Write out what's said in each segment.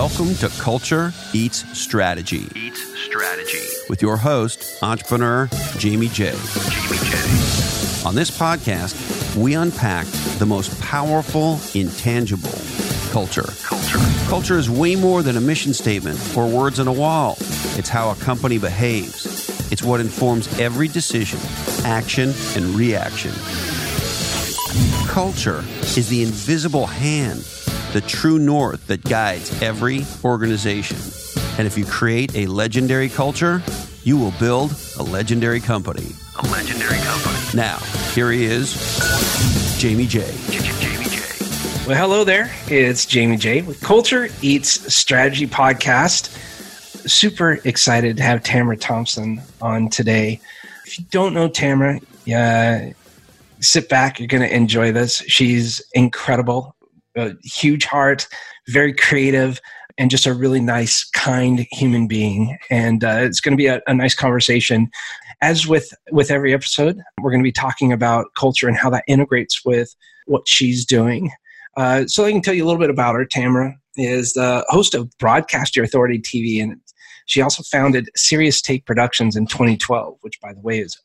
Welcome to Culture Eats Strategy. Eats Strategy. With your host, entrepreneur Jamie J. Jamie J. On this podcast, we unpack the most powerful, intangible culture. Culture. Culture is way more than a mission statement or words on a wall. It's how a company behaves. It's what informs every decision, action, and reaction. Culture is the invisible hand, the true north that guides every organization. And if you create a legendary culture, you will build a legendary company. A legendary company. Now, here he is, Jamie J. Jamie J. Well, hello there. It's Jamie J with Culture Eats Strategy Podcast. Super excited to have Tamara Thompson on today. If you don't know Tamara, yeah, sit back. You're going to enjoy this. She's incredible, a huge heart, very creative, and just a really nice, kind human being. And uh, it's going to be a, a nice conversation. As with with every episode, we're going to be talking about culture and how that integrates with what she's doing. Uh, so I can tell you a little bit about her. Tamara is the host of Broadcast Your Authority TV, and she also founded Serious Take Productions in 2012, which, by the way, is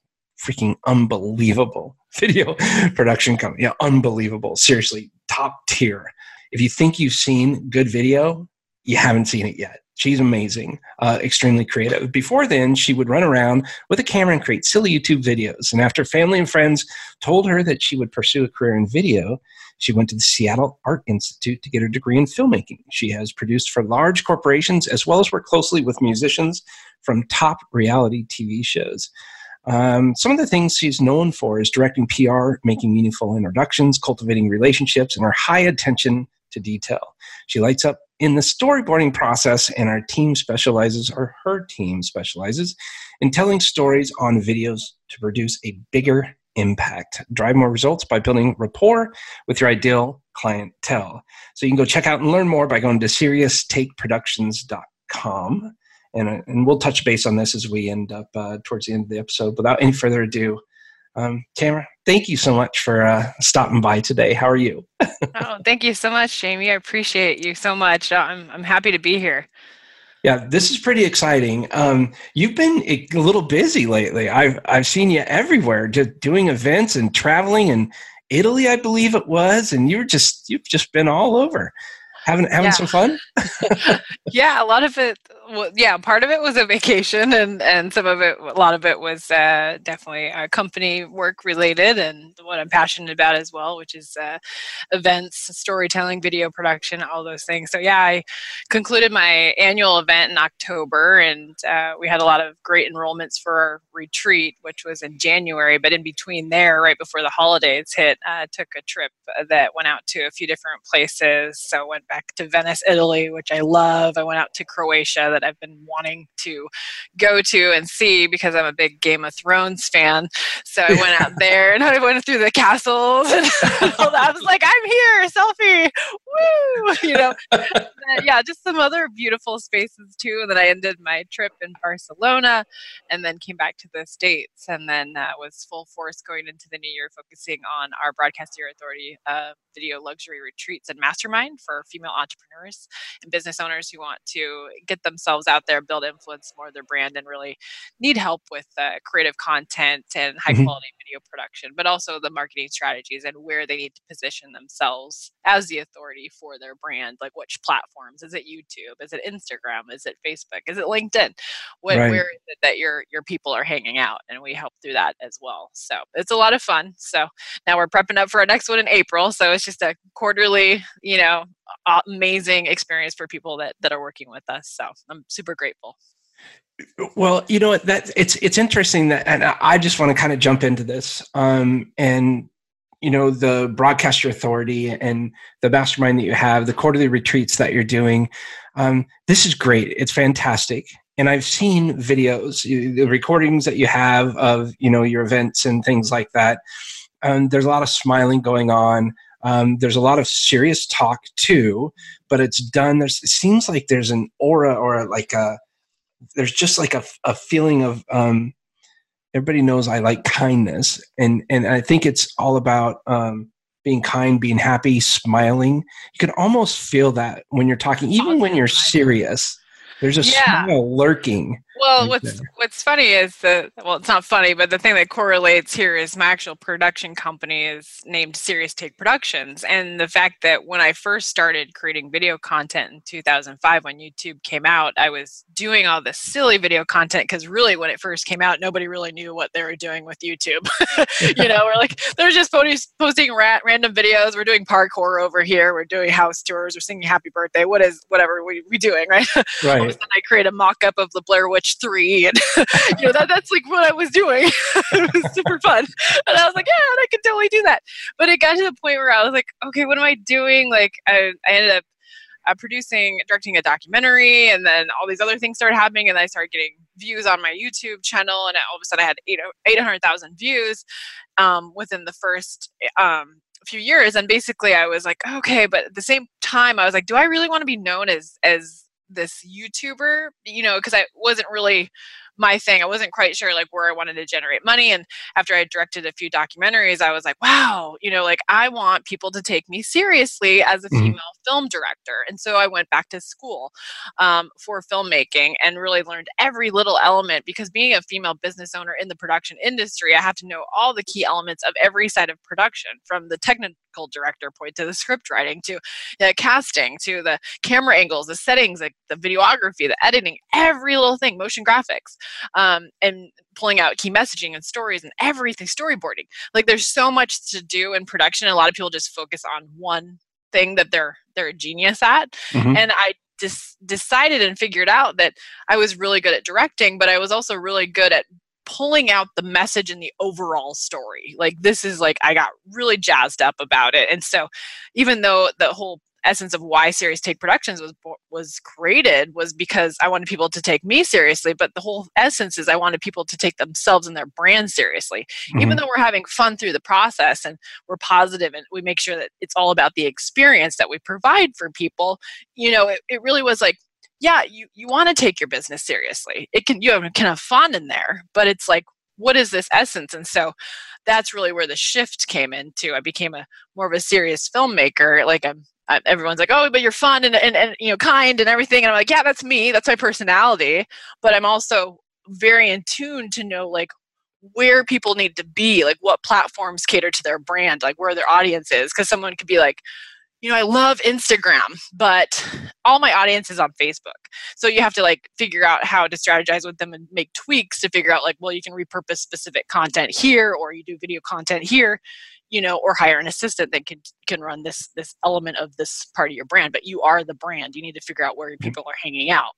freaking unbelievable video production company. Yeah, unbelievable. Seriously, top tier. If you think you've seen good video, you haven't seen it yet. She's amazing, uh, extremely creative. Before then, she would run around with a camera and create silly YouTube videos. And after family and friends told her that she would pursue a career in video, she went to the Seattle Art Institute to get her degree in filmmaking. She has produced for large corporations as well as worked closely with musicians from top reality TV shows. Um, some of the things she's known for is directing PR, making meaningful introductions, cultivating relationships, and her high attention to detail. She lights up in the storyboarding process, and our team specializes, or her team specializes, in telling stories on videos to produce a bigger impact. Drive more results by building rapport with your ideal clientele. So you can go check out and learn more by going to serioustakeproductions.com. And, uh, and we'll touch base on this as we end up uh, towards the end of the episode. Without any further ado, um, Tamara, thank you so much for uh, stopping by today. How are you? oh, thank you so much, Jamie. I appreciate you so much. I'm, I'm happy to be here. Yeah, this is pretty exciting. Um, you've been a little busy lately. I've I've seen you everywhere, just doing events and traveling in Italy, I believe it was, and you're just you've just been all over, having having yeah. some fun. yeah, a lot of it well, yeah, part of it was a vacation, and and some of it, a lot of it was uh, definitely uh, company work related, and what I'm passionate about as well, which is uh, events, storytelling, video production, all those things. So yeah, I concluded my annual event in October, and uh, we had a lot of great enrollments for our retreat, which was in January. But in between there, right before the holidays hit, I uh, took a trip that went out to a few different places. So I went back to Venice, Italy, which I love. I went out to Croatia that I've been wanting to go to and see because I'm a big Game of Thrones fan. So I went out there and I went through the castles and I was like, I'm here, selfie, woo, you know. yeah, just some other beautiful spaces too. And then I ended my trip in Barcelona and then came back to the States and then uh, was full force going into the new year focusing on our Broadcast Your Authority uh, video luxury retreats and mastermind for female entrepreneurs and business owners who want to get themselves themselves out there, build influence more of their brand, and really need help with uh, creative content and high mm-hmm. quality video production, but also the marketing strategies and where they need to position themselves as the authority for their brand. Like which platforms? Is it YouTube? Is it Instagram? Is it Facebook? Is it LinkedIn? What, right. Where is it that your your people are hanging out? And we help through that as well. So it's a lot of fun. So now we're prepping up for our next one in April. So it's just a quarterly, you know, amazing experience for people that that are working with us. So I'm super grateful. Well, you know that it's it's interesting that, and I just want to kind of jump into this. Um, and you know the Broadcast Your Authority and the mastermind that you have, the quarterly retreats that you're doing. Um, this is great. It's fantastic. And I've seen videos, the recordings that you have of you know your events and things like that. And there's a lot of smiling going on. Um, there's a lot of serious talk too, but it's done. There's it seems like there's an aura or like a there's just like a, a feeling of um, everybody knows I like kindness, and and I think it's all about um, being kind, being happy, smiling. You can almost feel that when you're talking, even when you're serious. There's a Yeah. smile lurking. Well, what's what's funny is that well, it's not funny, but the thing that correlates here is my actual production company is named Serious Take Productions, and the fact that when I first started creating video content in 2005, when YouTube came out, I was doing all this silly video content because really, when it first came out, nobody really knew what they were doing with YouTube. you know, we're like they're just posting, posting ra- random videos. We're doing parkour over here. We're doing house tours. We're singing Happy Birthday. What is whatever we we doing, right? all of a Right. I create a mock-up of the Blair Witch 3 and you know that that's like what I was doing. it was super fun. And I was like, yeah, I can totally do that. But it got to the point where I was like, okay, what am I doing? Like I, I ended up uh, producing, directing a documentary, and then all these other things started happening, and I started getting views on my YouTube channel, and all of a sudden I had eight 800,000 views um, within the first um, few years, and basically I was like, okay, but at the same time I was like, do I really want to be known as as this YouTuber? You know, because I wasn't really my thing. I wasn't quite sure like where I wanted to generate money. And after I directed a few documentaries, I was like, wow, you know, like I want people to take me seriously as a Mhm. female film director. And so I went back to school um, for filmmaking and really learned every little element because being a female business owner in the production industry, I have to know all the key elements of every side of production from the technical director point to the script writing to the casting to the camera angles, the settings, like the videography, the editing, every little thing, motion graphics, um, and pulling out key messaging and stories and everything, storyboarding. Like there's so much to do in production. A lot of people just focus on one thing that they're they're a genius at. Mhm. And I just decided and figured out that I was really good at directing, but I was also really good at pulling out the message and the overall story. Like this is like I got really jazzed up about it. And so even though the whole essence of why Serious Take Productions was was created was because I wanted people to take me seriously, but the whole essence is I wanted people to take themselves and their brand seriously. Even Mhm. though we're having fun through the process and we're positive and we make sure that it's all about the experience that we provide for people, you know, it, it really was like yeah, you, you want to take your business seriously. It can you have, can have fun in there, but it's like, what is this essence? And so that's really where the shift came into. I became a more of a serious filmmaker. Like I'm, I, everyone's like, oh, but you're fun and, and and you know kind and everything. And I'm like, yeah, that's me. That's my personality. But I'm also very in tune to know like where people need to be, like what platforms cater to their brand, like where their audience is. Because someone could be like, you know, I love Instagram, but all my audience is on Facebook. So you have to like figure out how to strategize with them and make tweaks to figure out like, well, you can repurpose specific content here, or you do video content here, you know, or hire an assistant that can can run this this element of this part of your brand. But you are the brand. You need to figure out where your people are hanging out.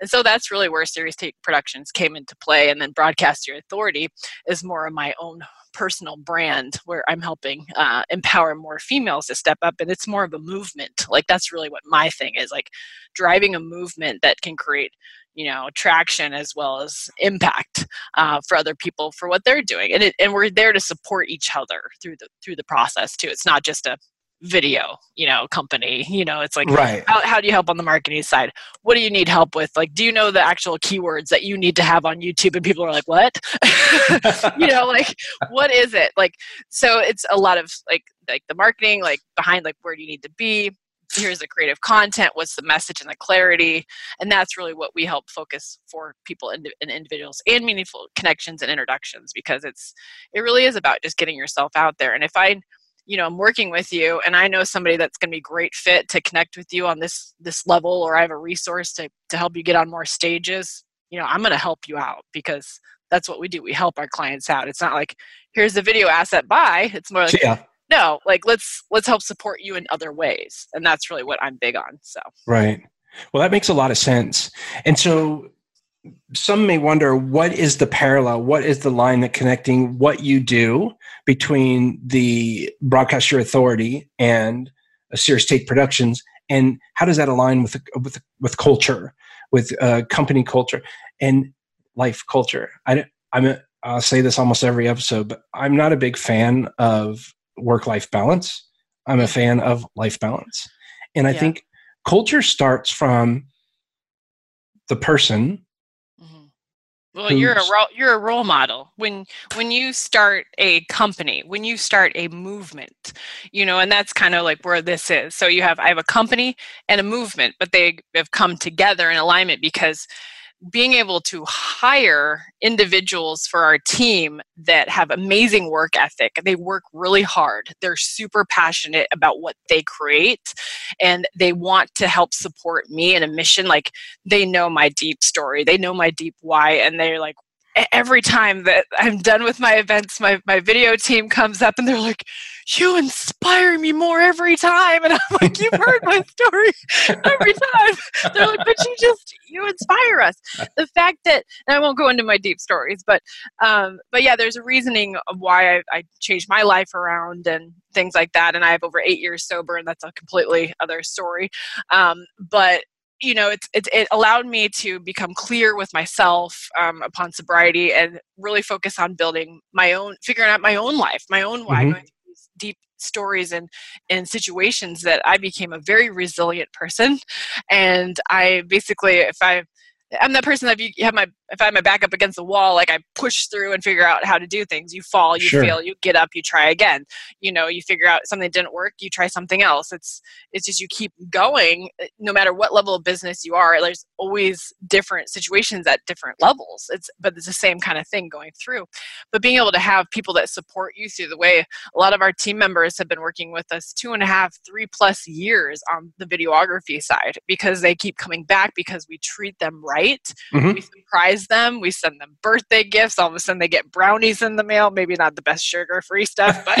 And so that's really where Serious Take Productions came into play. And then Broadcast Your Authority is more of my own personal brand where I'm helping uh, empower more females to step up. And it's more of a movement. Like that's really what my thing is like driving a movement that can create, you know, traction as well as impact uh, for other people for what they're doing. And it, and we're there to support each other through the through the process too. It's not just a video you know company you know it's like Right. how, how do you help on the marketing side what do you need help with like do you know the actual keywords that you need to have on youtube and people are like what you know like what is it like so it's a lot of like like the marketing like behind like where do you need to be here's the creative content what's the message and the clarity and that's really what we help focus for people and, and individuals and meaningful connections and introductions because it's it really is about just getting yourself out there and if i you know i'm working with you and i know somebody that's going to be great fit to connect with you on this this level or i have a resource to to help you get on more stages you know i'm going to help you out because that's what we do we help our clients out it's not like here's the video asset buy it's more like yeah. No like let's let's help support you in other ways and that's really what i'm big on so Right. Well, that makes a lot of sense. And so some may wonder what is the parallel? What is the line that connecting what you do between the Broadcast Your Authority and a Serious Take Productions? And how does that align with with with culture, with uh, company culture and life culture? I, I'm a, I'll say this almost every episode, but I'm not a big fan of work life balance. I'm a fan of life balance, and I Yeah. think culture starts from the person mhm. Well, you're a role, you're a role model when when you start a company, when you start a movement, you know, and that's kind of like where this is. So you have I have a company and a movement, but they have come together in alignment because being able to hire individuals for our team that have amazing work ethic they work really hard they're super passionate about what they create and they want to help support me in a mission like they know my deep story they know my deep why and they're like every time that i'm done with my events my, my video team comes up and they're like you inspire me more every time. And i'm like you've heard my story every time. They're like but you just you inspire us. The fact that and i won't go into my deep stories but um but yeah there's a reasoning of why i, I changed my life around and things like that and i have over eight years sober and that's a completely other story. Um but you know it's, it's it allowed me to become clear with myself um, upon sobriety and really focus on building my own figuring out my own life my own why Mhm. going through these deep stories and and situations that i became a very resilient person. And i basically if i i'm that person that if you have my if i have my back up against the wall like i push through and figure out how to do things. You fall you Sure. fail you get up you try again. You know you figure out something didn't work you try something else. It's it's just you keep going uh, no matter what level of business you are there's always different situations at different levels. It's but it's the same kind of thing going through. But being able to have people that support you through the way a lot of our team members have been working with us two and a half three plus years on the videography side because they keep coming back because we treat them right Mhm. we surprise them we send them birthday gifts all of a sudden they get brownies in the mail maybe not the best sugar free stuff but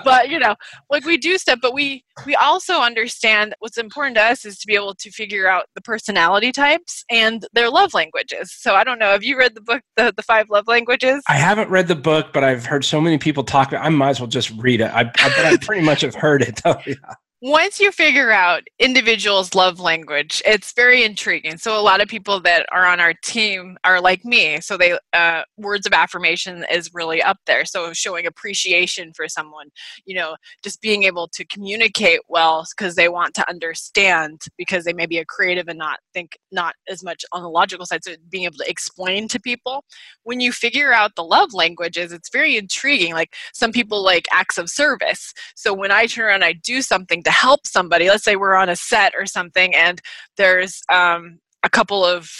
but you know like we do stuff but we we also understand what's important to us is to be able to figure out the personality types and their love languages so i don't know have you read the book the, the five love languages I haven't read the book, but I've heard so many people talk about. I might as well just read it. I, I but I pretty much have heard it. Oh, yeah. Once you figure out individuals love language it's very intriguing. So a lot of people that are on our team are like me so they uh, words of affirmation is really up there. So showing appreciation for someone you know just being able to communicate well because they want to understand because they may be a creative and not think not as much on the logical side. So being able to explain to people. When you figure out the love languages it's very intriguing. Like some people like acts of service. So when I turn around, I do something to help somebody. Let's say we're on a set or something, and there's um, a couple of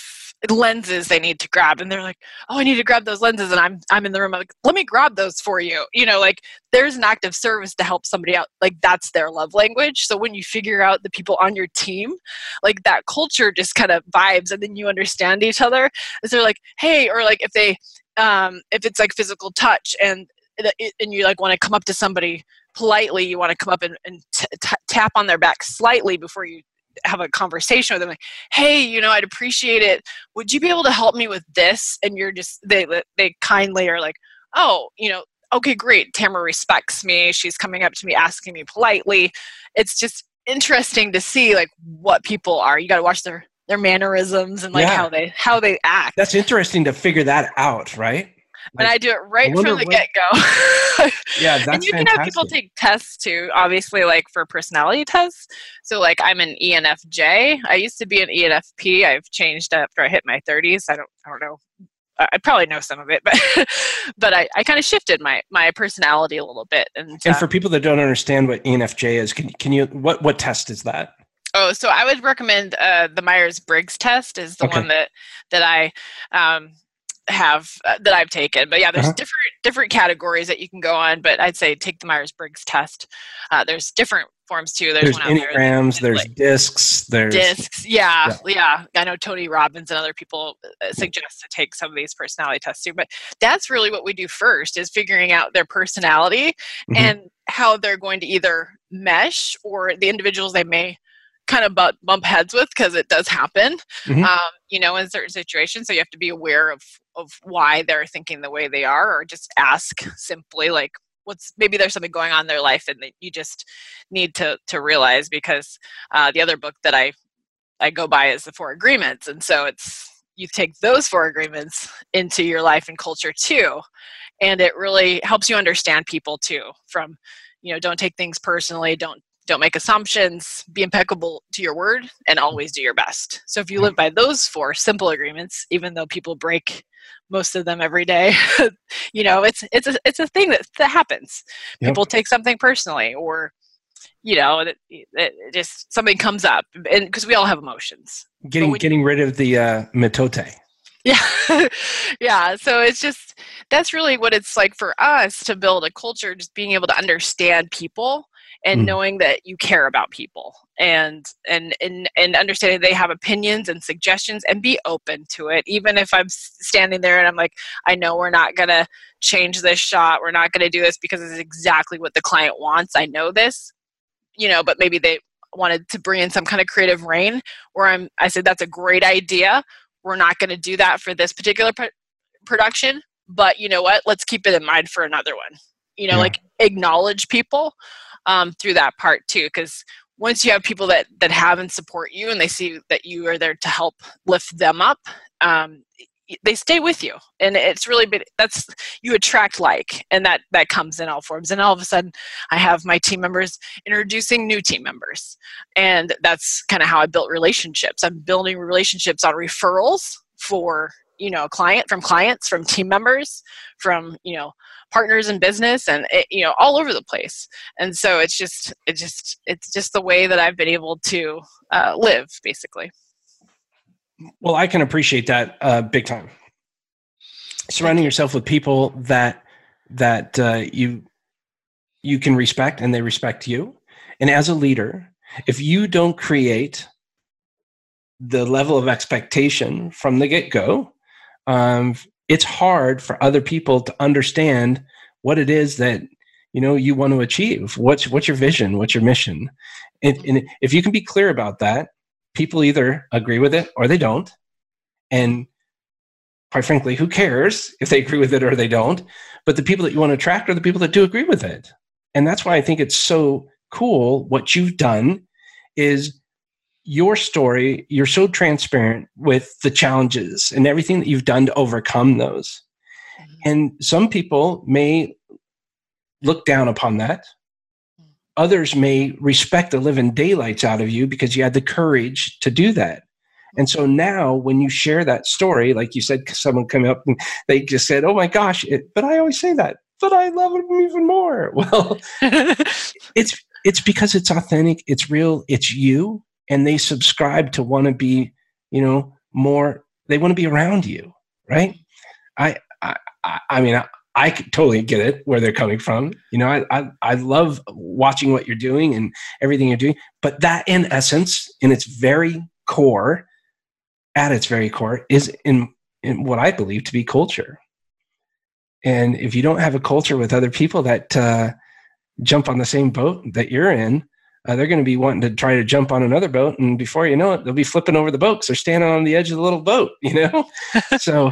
lenses they need to grab, and they're like, "Oh, I need to grab those lenses," and I'm I'm in the room. I'm like, "Let me grab those for you." You know, like there's an act of service to help somebody out. Like that's their love language. So when you figure out the people on your team, like that culture just kind of vibes, and then you understand each other. Is they're like, "Hey," or like if they um, if it's like physical touch and and you like want to come up to somebody politely you want to come up and, and t- t- tap on their back slightly before you have a conversation with them like hey you know i'd appreciate it. Would you be able to help me with this? And you're just they they kindly are like oh you know okay great. Tamara respects me. She's coming up to me asking me politely. It's just interesting to see like what people are. You got to watch their their mannerisms and like Yeah. how they how they act. That's interesting to figure that out, right? And i do it right from the get-go. Yeah, that's and you can have people take tests too obviously like for personality tests. So like i'm an enfj i used to be an enfp i've changed after i hit my 30s i don't i don't know. I probably know some of it, but but I, I kind of shifted my my personality a little bit. And, And uh, for people that don't understand what ENFJ is, can can you what what test is that? oh, so I would recommend uh, the Myers Briggs test is the Okay. one that that I um, have uh, that I've taken. But yeah, there's Uh-huh. different different categories that you can go on. But I'd say take the Myers Briggs test. Uh, there's different forms too. There's, There's one out there. there's like- discs, there's discs yeah, yeah i know tony robbins and other people uh, suggest to take some of these personality tests too but that's really what we do first is figuring out their personality Mhm. and how they're going to either mesh or the individuals they may kind of butt, bump heads with because it does happen Mhm. um, you know in certain situations so you have to be aware of of why they're thinking the way they are or just ask simply like what's maybe there's something going on in their life and that you just need to to realize because uh, the other book that I I go by is the Four Agreements, and so it's you take those four agreements into your life and culture too, and it really helps you understand people too. From you know, don't take things personally, don't don't make assumptions. Be impeccable to your word and always do your best. So if you live by those four simple agreements even though people break most of them every day you know it's it's a it's a thing that, that happens. Yep. people take something personally or you know that, that just something comes up and because we all have emotions. Getting getting rid of the uh, mitote. yeah. Yeah. So it's just that's really what it's like for us to build a culture just being able to understand people and Mm. knowing that you care about people and and and and understanding they have opinions and suggestions and be open to it. Even if i'm standing there and i'm like i know we're not going to change this shot. We're not going to do this because it's exactly what the client wants. I know this you know but maybe they wanted to bring in some kind of creative rain where i'm i said that's a great idea. We're not going to do that for this particular pro- production but you know what? Let's keep it in mind for another one. You know Yeah. like acknowledge people um, through that part too because once you have people that that have and support you and they see that you are there to help lift them up um, they stay with you. And it's really been that's you attract like and that that comes in all forms. And all of a sudden i have my team members introducing new team members. And that's kind of how i built relationships. I'm building relationships on referrals for you know client from clients from team members from you know partners in business and it, you know all over the place. And so it's just it just it's just the way that i've been able to uh, live basically. Well, I can appreciate that uh, big time. Surrounding yourself with people that that uh, you you can respect and they respect you, and as a leader, if you don't create the level of expectation from the get go, um, it's hard for other people to understand what it is that you know you want to achieve. What's what's your vision? What's your mission? And, and if you can be clear about that, people either agree with it or they don't. And quite frankly, who cares if they agree with it or they don't? But the people that you want to attract are the people that do agree with it. And that's why I think it's so cool what you've done is your story, you're so transparent with the challenges and everything that you've done to overcome those. Mm-hmm. And some people may look down upon that. Mm-hmm. Others may respect the living daylights out of you because you had the courage to do that. And so mm-hmm. now, when you share that story, like you said, someone come up and they just said, "Oh my gosh!" It, but I always say that. But I love him even more. Well, it's it's because it's authentic, it's real, it's you, and they subscribe to want to be, you know, more. They want to be around you, right? I I I, mean. I, I totally get it where they're coming from. You know, I, I I love watching what you're doing and everything you're doing. But that, in essence, in its very core, at its very core, is in in what I believe to be culture. And if you don't have a culture with other people that uh, jump on the same boat that you're in, uh, they're going to be wanting to try to jump on another boat, and before you know it, they'll be flipping over the boat because they're standing on the edge of the little boat. You know, so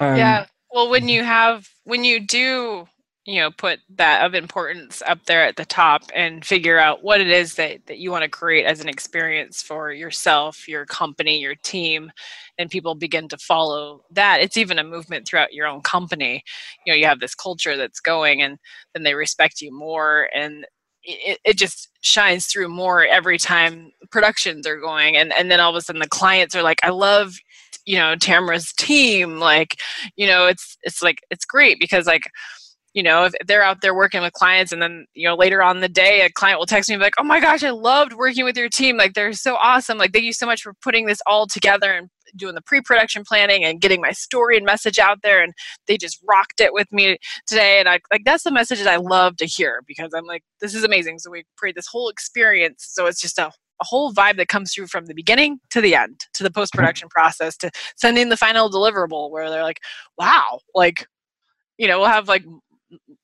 um, yeah. Well when you have when you do you know put that of importance up there at the top and figure out what it is that, that you want to create as an experience for yourself your company your team and people begin to follow that it's even a movement throughout your own company. You know you have this culture that's going and then they respect you more and it, it just shines through more every time productions are going. And and then all of a sudden the clients are like i love you know tamara's team. Like you know it's it's like it's great because like you know if they're out there working with clients and then you know later on the day a client will text me like oh my gosh i loved working with your team. Like they're so awesome. Like thank you so much for putting this all together and doing the pre-production planning and getting my story and message out there and they just rocked it with me today. And i like that's the message that i love to hear because i'm like this is amazing. So we create this whole experience. So it's just a a whole vibe that comes through from the beginning to the end to the post production process to sending the final deliverable where they're like wow. Like you know we'll have like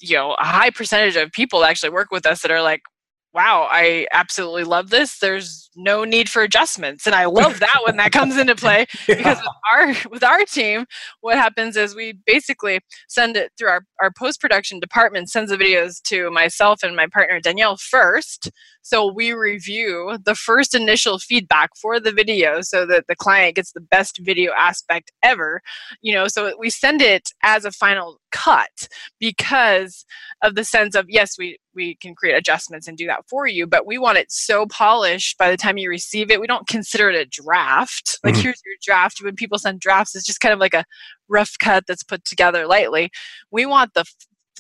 you know a high percentage of people actually work with us that are like wow i absolutely love this. There's no need for adjustments and i love that when that comes into play because with our with our team what happens is we basically send it through our, our post-production department sends the videos to myself and my partner danielle first So we review the first initial feedback for the video so that the client gets the best video aspect ever. You know, so we send it as a final cut because of the sense of yes, we we can create adjustments and do that for you, but we want it so polished by the time you receive it. We don't consider it a draft. Like Mhm. here's your draft. When people send drafts, it's just kind of like a rough cut that's put together lightly. We want the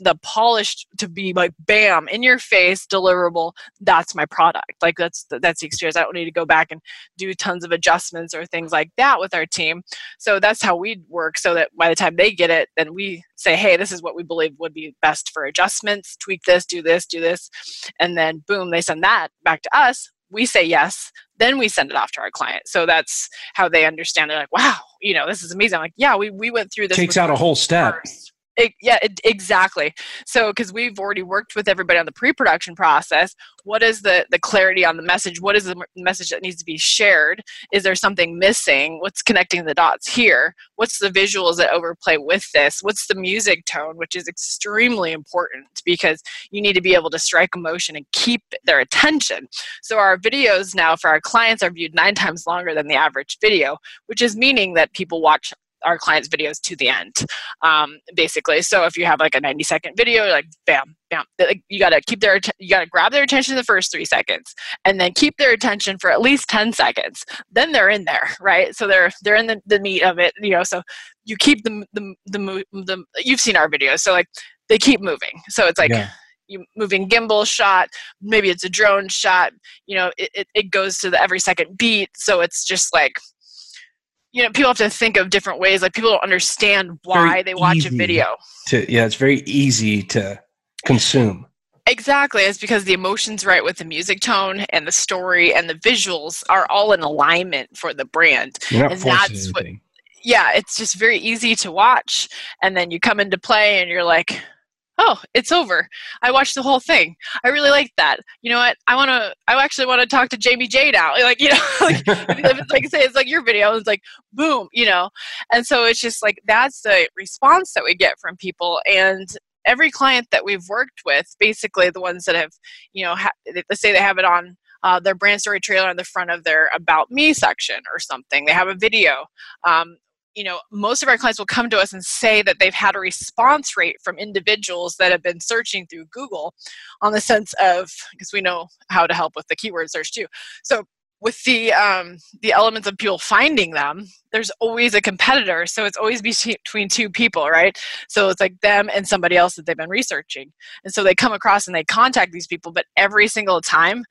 the polished to be like bam in your face deliverable that's my product like that's the, that's the experience i don't need to go back and do tons of adjustments or things like that with our team so that's how we work so that by the time they get it then we say hey this is what we believe would be best for adjustments tweak this do this do this and then boom they send that back to us we say yes then we send it off to our client so that's how they understand They're like wow you know this is amazing I'm like yeah we, we went through this Takes out a whole step. first. It, yeah, it, exactly. So, because we've already worked with everybody on the pre-production process, what is the the clarity on the message? What is the message that needs to be shared? Is there something missing? What's connecting the dots here? What's the visuals that overplay with this? What's the music tone, which is extremely important because you need to be able to strike emotion and keep their attention. So, our videos now for our clients are viewed nine times longer than the average video, which is meaning that people watch our clients' videos to the end um, basically. So if you have like a 90 second video, like bam, bam, like, you gotta keep their you gotta grab their attention in the first three seconds, and then keep their attention for at least 10 seconds. Then they're in there, right? So they're they're in the, the meat of it, you know. So you keep the the the, the you've seen our videos, so like they keep moving. So it's like. Yeah. You moving gimbal shot, maybe it's a drone shot. You know, it, it, it goes to the every second beat, so it's just like you know people have to think of different ways. Like people don't understand why Very they watch a video. To yeah, it's very easy to consume. exactly. It's because the emotions right with the music tone and the story and the visuals are all in alignment for the brand. And that's what- yeah it's just very easy to watch and then you come into play and you're like oh it's over. I watched the whole thing. I really like that. You know what? I want to i actually want to talk to jamie j now. Like you know like it's like say it's like your video it's like boom you know? And so it's just like that's the response that we get from people. And every client that we've worked with basically the ones that have you know ha- let's say they have it on uh, their brand story trailer on the front of their about me section or something. They have a video. Um, you know most of our clients will come to us and say that they've had a response rate from individuals that have been searching through google on the sense of because we know how to help with the keyword search too. So with the um, the elements of people finding them there's always a competitor so it's always between two people right? So it's like them and somebody else that they've been researching. And so they come across and they contact these people but every single time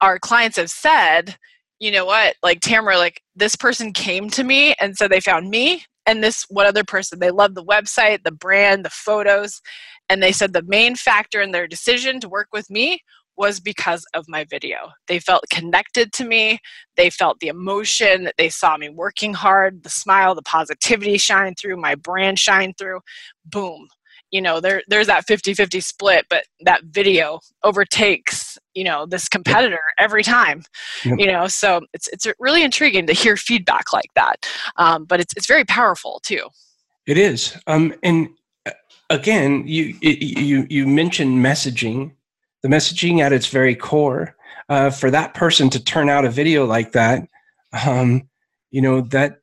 our clients have said you know what like tamara like this person came to me and said they found me and this one other person they loved the website the brand the photos and they said the main factor in their decision to work with me was because of my video. They felt connected to me. They felt the emotion. They saw me working hard, the smile, the positivity shine through, my brand shine through. Boom. You know, there there's that 50-50 split, but that video overtakes, you know, this competitor every time. Yep. You know, so it's it's really intriguing to hear feedback like that. Um, but it's it's very powerful too. It is. Um, and uh, again, you you you mentioned messaging. The messaging at its very core. Uh, for that person to turn out a video like that, um, you know that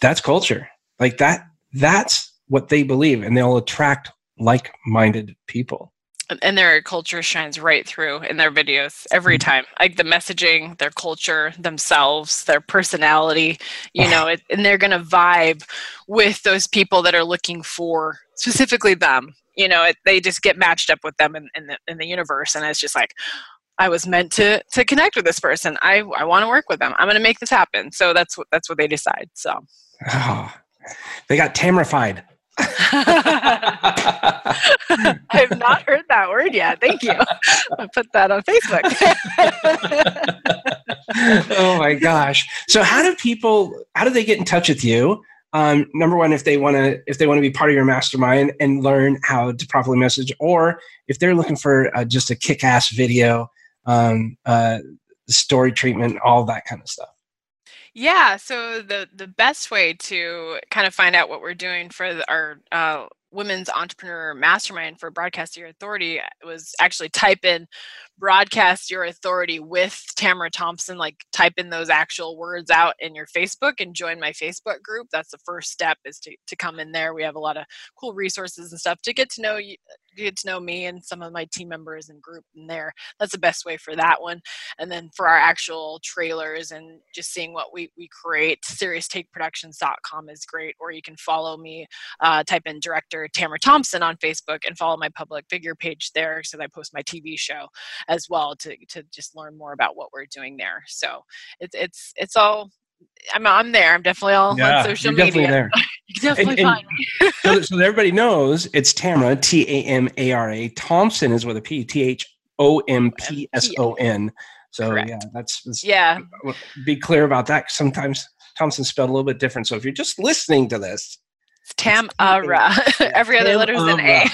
that's culture. Like that. That's what they believe, and they'll attract like-minded people. And- their culture shines right through in their videos every time. Like the messaging their culture themselves their personality you know it, and they're going to vibe with those people that are looking for specifically them. You know it, they just get matched up with them in, in, the, in the universe and it's just like i was meant to to connect with this person. I i want to work with them. I'm going to make this happen. So that's what that's what they decide so. Ah, they got tamarified. i've not heard that word yet. Thank you. I put that on facebook. Oh my gosh. So how do people how do they get in touch with you? Um, number one if they want to if they want to be part of your mastermind and learn how to properly message or if they're looking for uh, just a kick-ass video um, uh, story treatment all that kind of stuff Yeah, so the the best way to kind of find out what we're doing for the, our uh, women's entrepreneur mastermind for Broadcast Your Authority was actually type in broadcast your authority with Tamara Thompson, like type in those actual words out in your Facebook and join my Facebook group. That's the first step is to, to come in there. We have a lot of cool resources and stuff to get to know you, get to know me and some of my team members and group in there. That's the best way for that one. And then for our actual trailers and just seeing what we, we create, serioustakeproductions.com is great. Or you can follow me, uh, type in director Tamara Thompson on Facebook and follow my public figure page there so I post my TV show as well to to just learn more about what we're doing there. So it's it's it's all. I'm I'm there. I'm definitely all Yeah, on social you're media. definitely there. definitely And- and- so, so that everybody knows it's Tamara, T A M A R A. Thompson is with a P, T H O M P S O N. So Correct. yeah, that's, that's Yeah, be clear about that. Sometimes Thompson's spelled a little bit different. So if you're just listening to this, it's Tamara. Every other letter is an A.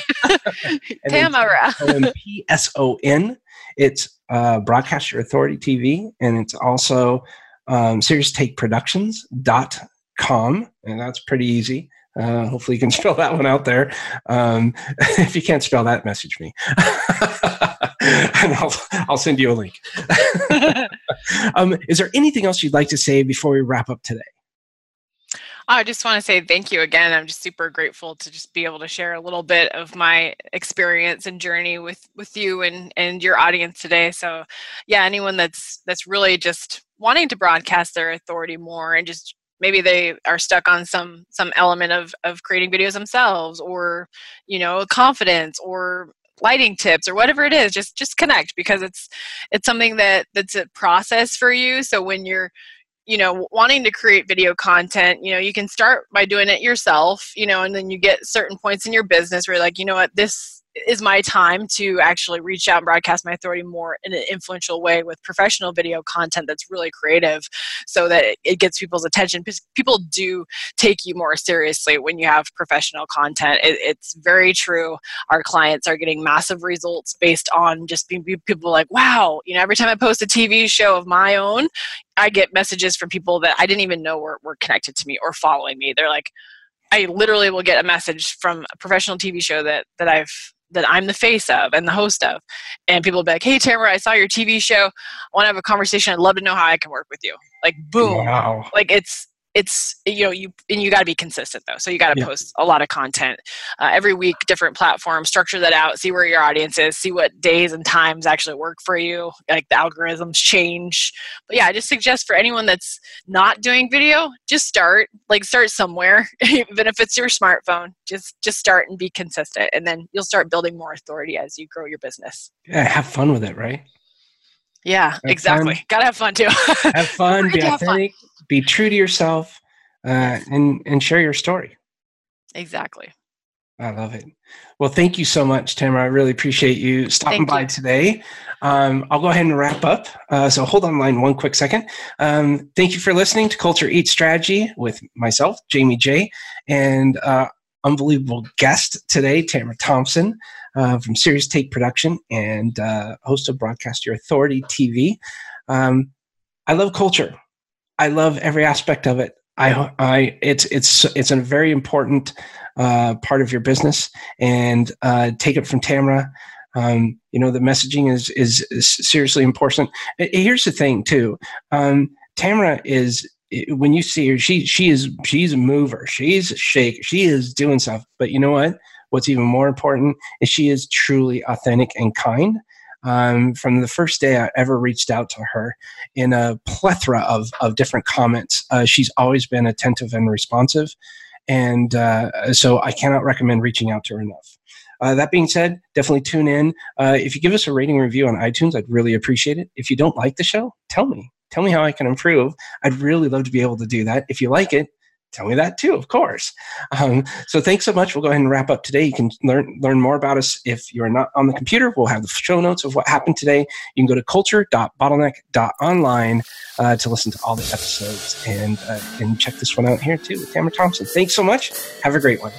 Tamara. O M P S O N. It's uh, Broadcast Your Authority TV, and it's also um, SeriousTakeProductions.com, and that's pretty easy. Uh, hopefully, you can spell that one out there. Um, if you can't spell that, message me, and I'll, I'll send you a link. um, is there anything else you'd like to say before we wrap up today? I just want to say thank you again. I'm just super grateful to just be able to share a little bit of my experience and journey with with you and and your audience today. So, yeah, anyone that's that's really just wanting to broadcast their authority more and just maybe they are stuck on some some element of of creating videos themselves or you know confidence or lighting tips or whatever it is just just connect because it's it's something that that's a process for you. So when you're you know wanting to create video content you know you can start by doing it yourself you know and then you get certain points in your business where like you know what? This is my time to actually reach out and broadcast my authority more in an influential way with professional video content that's really creative so that it, gets people's attention because people do take you more seriously when you have professional content it, it's very true our clients are getting massive results based on just being people like wow you know every time i post a tv show of my own I get messages from people that I didn't even know were, were connected to me or following me. They're like, I literally will get a message from a professional TV show that that I've that I'm the face of and the host of, and people will be like, "Hey, Tamara, I saw your TV show. I want to have a conversation. I'd love to know how I can work with you." Like, boom, Wow. like it's it's you know you and you got to be consistent though so you got to Yeah. post a lot of content uh, every week different platforms structure that out see where your audience is see what days and times actually work for you like the algorithms change but yeah i just suggest for anyone that's not doing video just start like start somewhere even if it's your smartphone just just start and be consistent and then you'll start building more authority as you grow your business Yeah, have fun with it, right? Yeah fun. exactly gotta have fun too Have fun, be have fun. authentic, be true to yourself, uh, and and share your story. exactly I love it. Well, thank you so much, Tamara. I really appreciate you stopping Thank by you. today. Um, I'll go ahead and wrap up. Uh, so hold on line one quick second. Um, thank you for listening to Culture Eat Strategy with myself, Jamie J, and uh, unbelievable guest today, Tamara Thompson uh, from Serious Take Production and uh, host of Broadcast Your Authority TV. Um, I love culture. I love every aspect of it. I, I, it's, it's, it's a very important uh, part of your business and uh, take it from Tamara. Um, you know, the messaging is, is, is seriously important. Here's the thing too. Um, Tamara is, when you see her, she, she is, she's a mover. She's a shaker. She is doing stuff, but you know what? What's even more important is she is truly authentic and kind. Um, from the first day I ever reached out to her in a plethora of, of different comments, uh, she's always been attentive and responsive. And uh, so I cannot recommend reaching out to her enough. Uh, that being said, definitely tune in. Uh, if you give us a rating review on iTunes, I'd really appreciate it. If you don't like the show, tell me. Tell me how I can improve. I'd really love to be able to do that. If you like it, tell me that too, of course. Um, so thanks so much. We'll go ahead and wrap up today. You can learn learn more about us if you're not on the computer. We'll have the show notes of what happened today. You can go to culture.bottleneck.online uh, to listen to all the episodes and uh, and check this one out here too with Tamara Thompson. Thanks so much. Have a great one.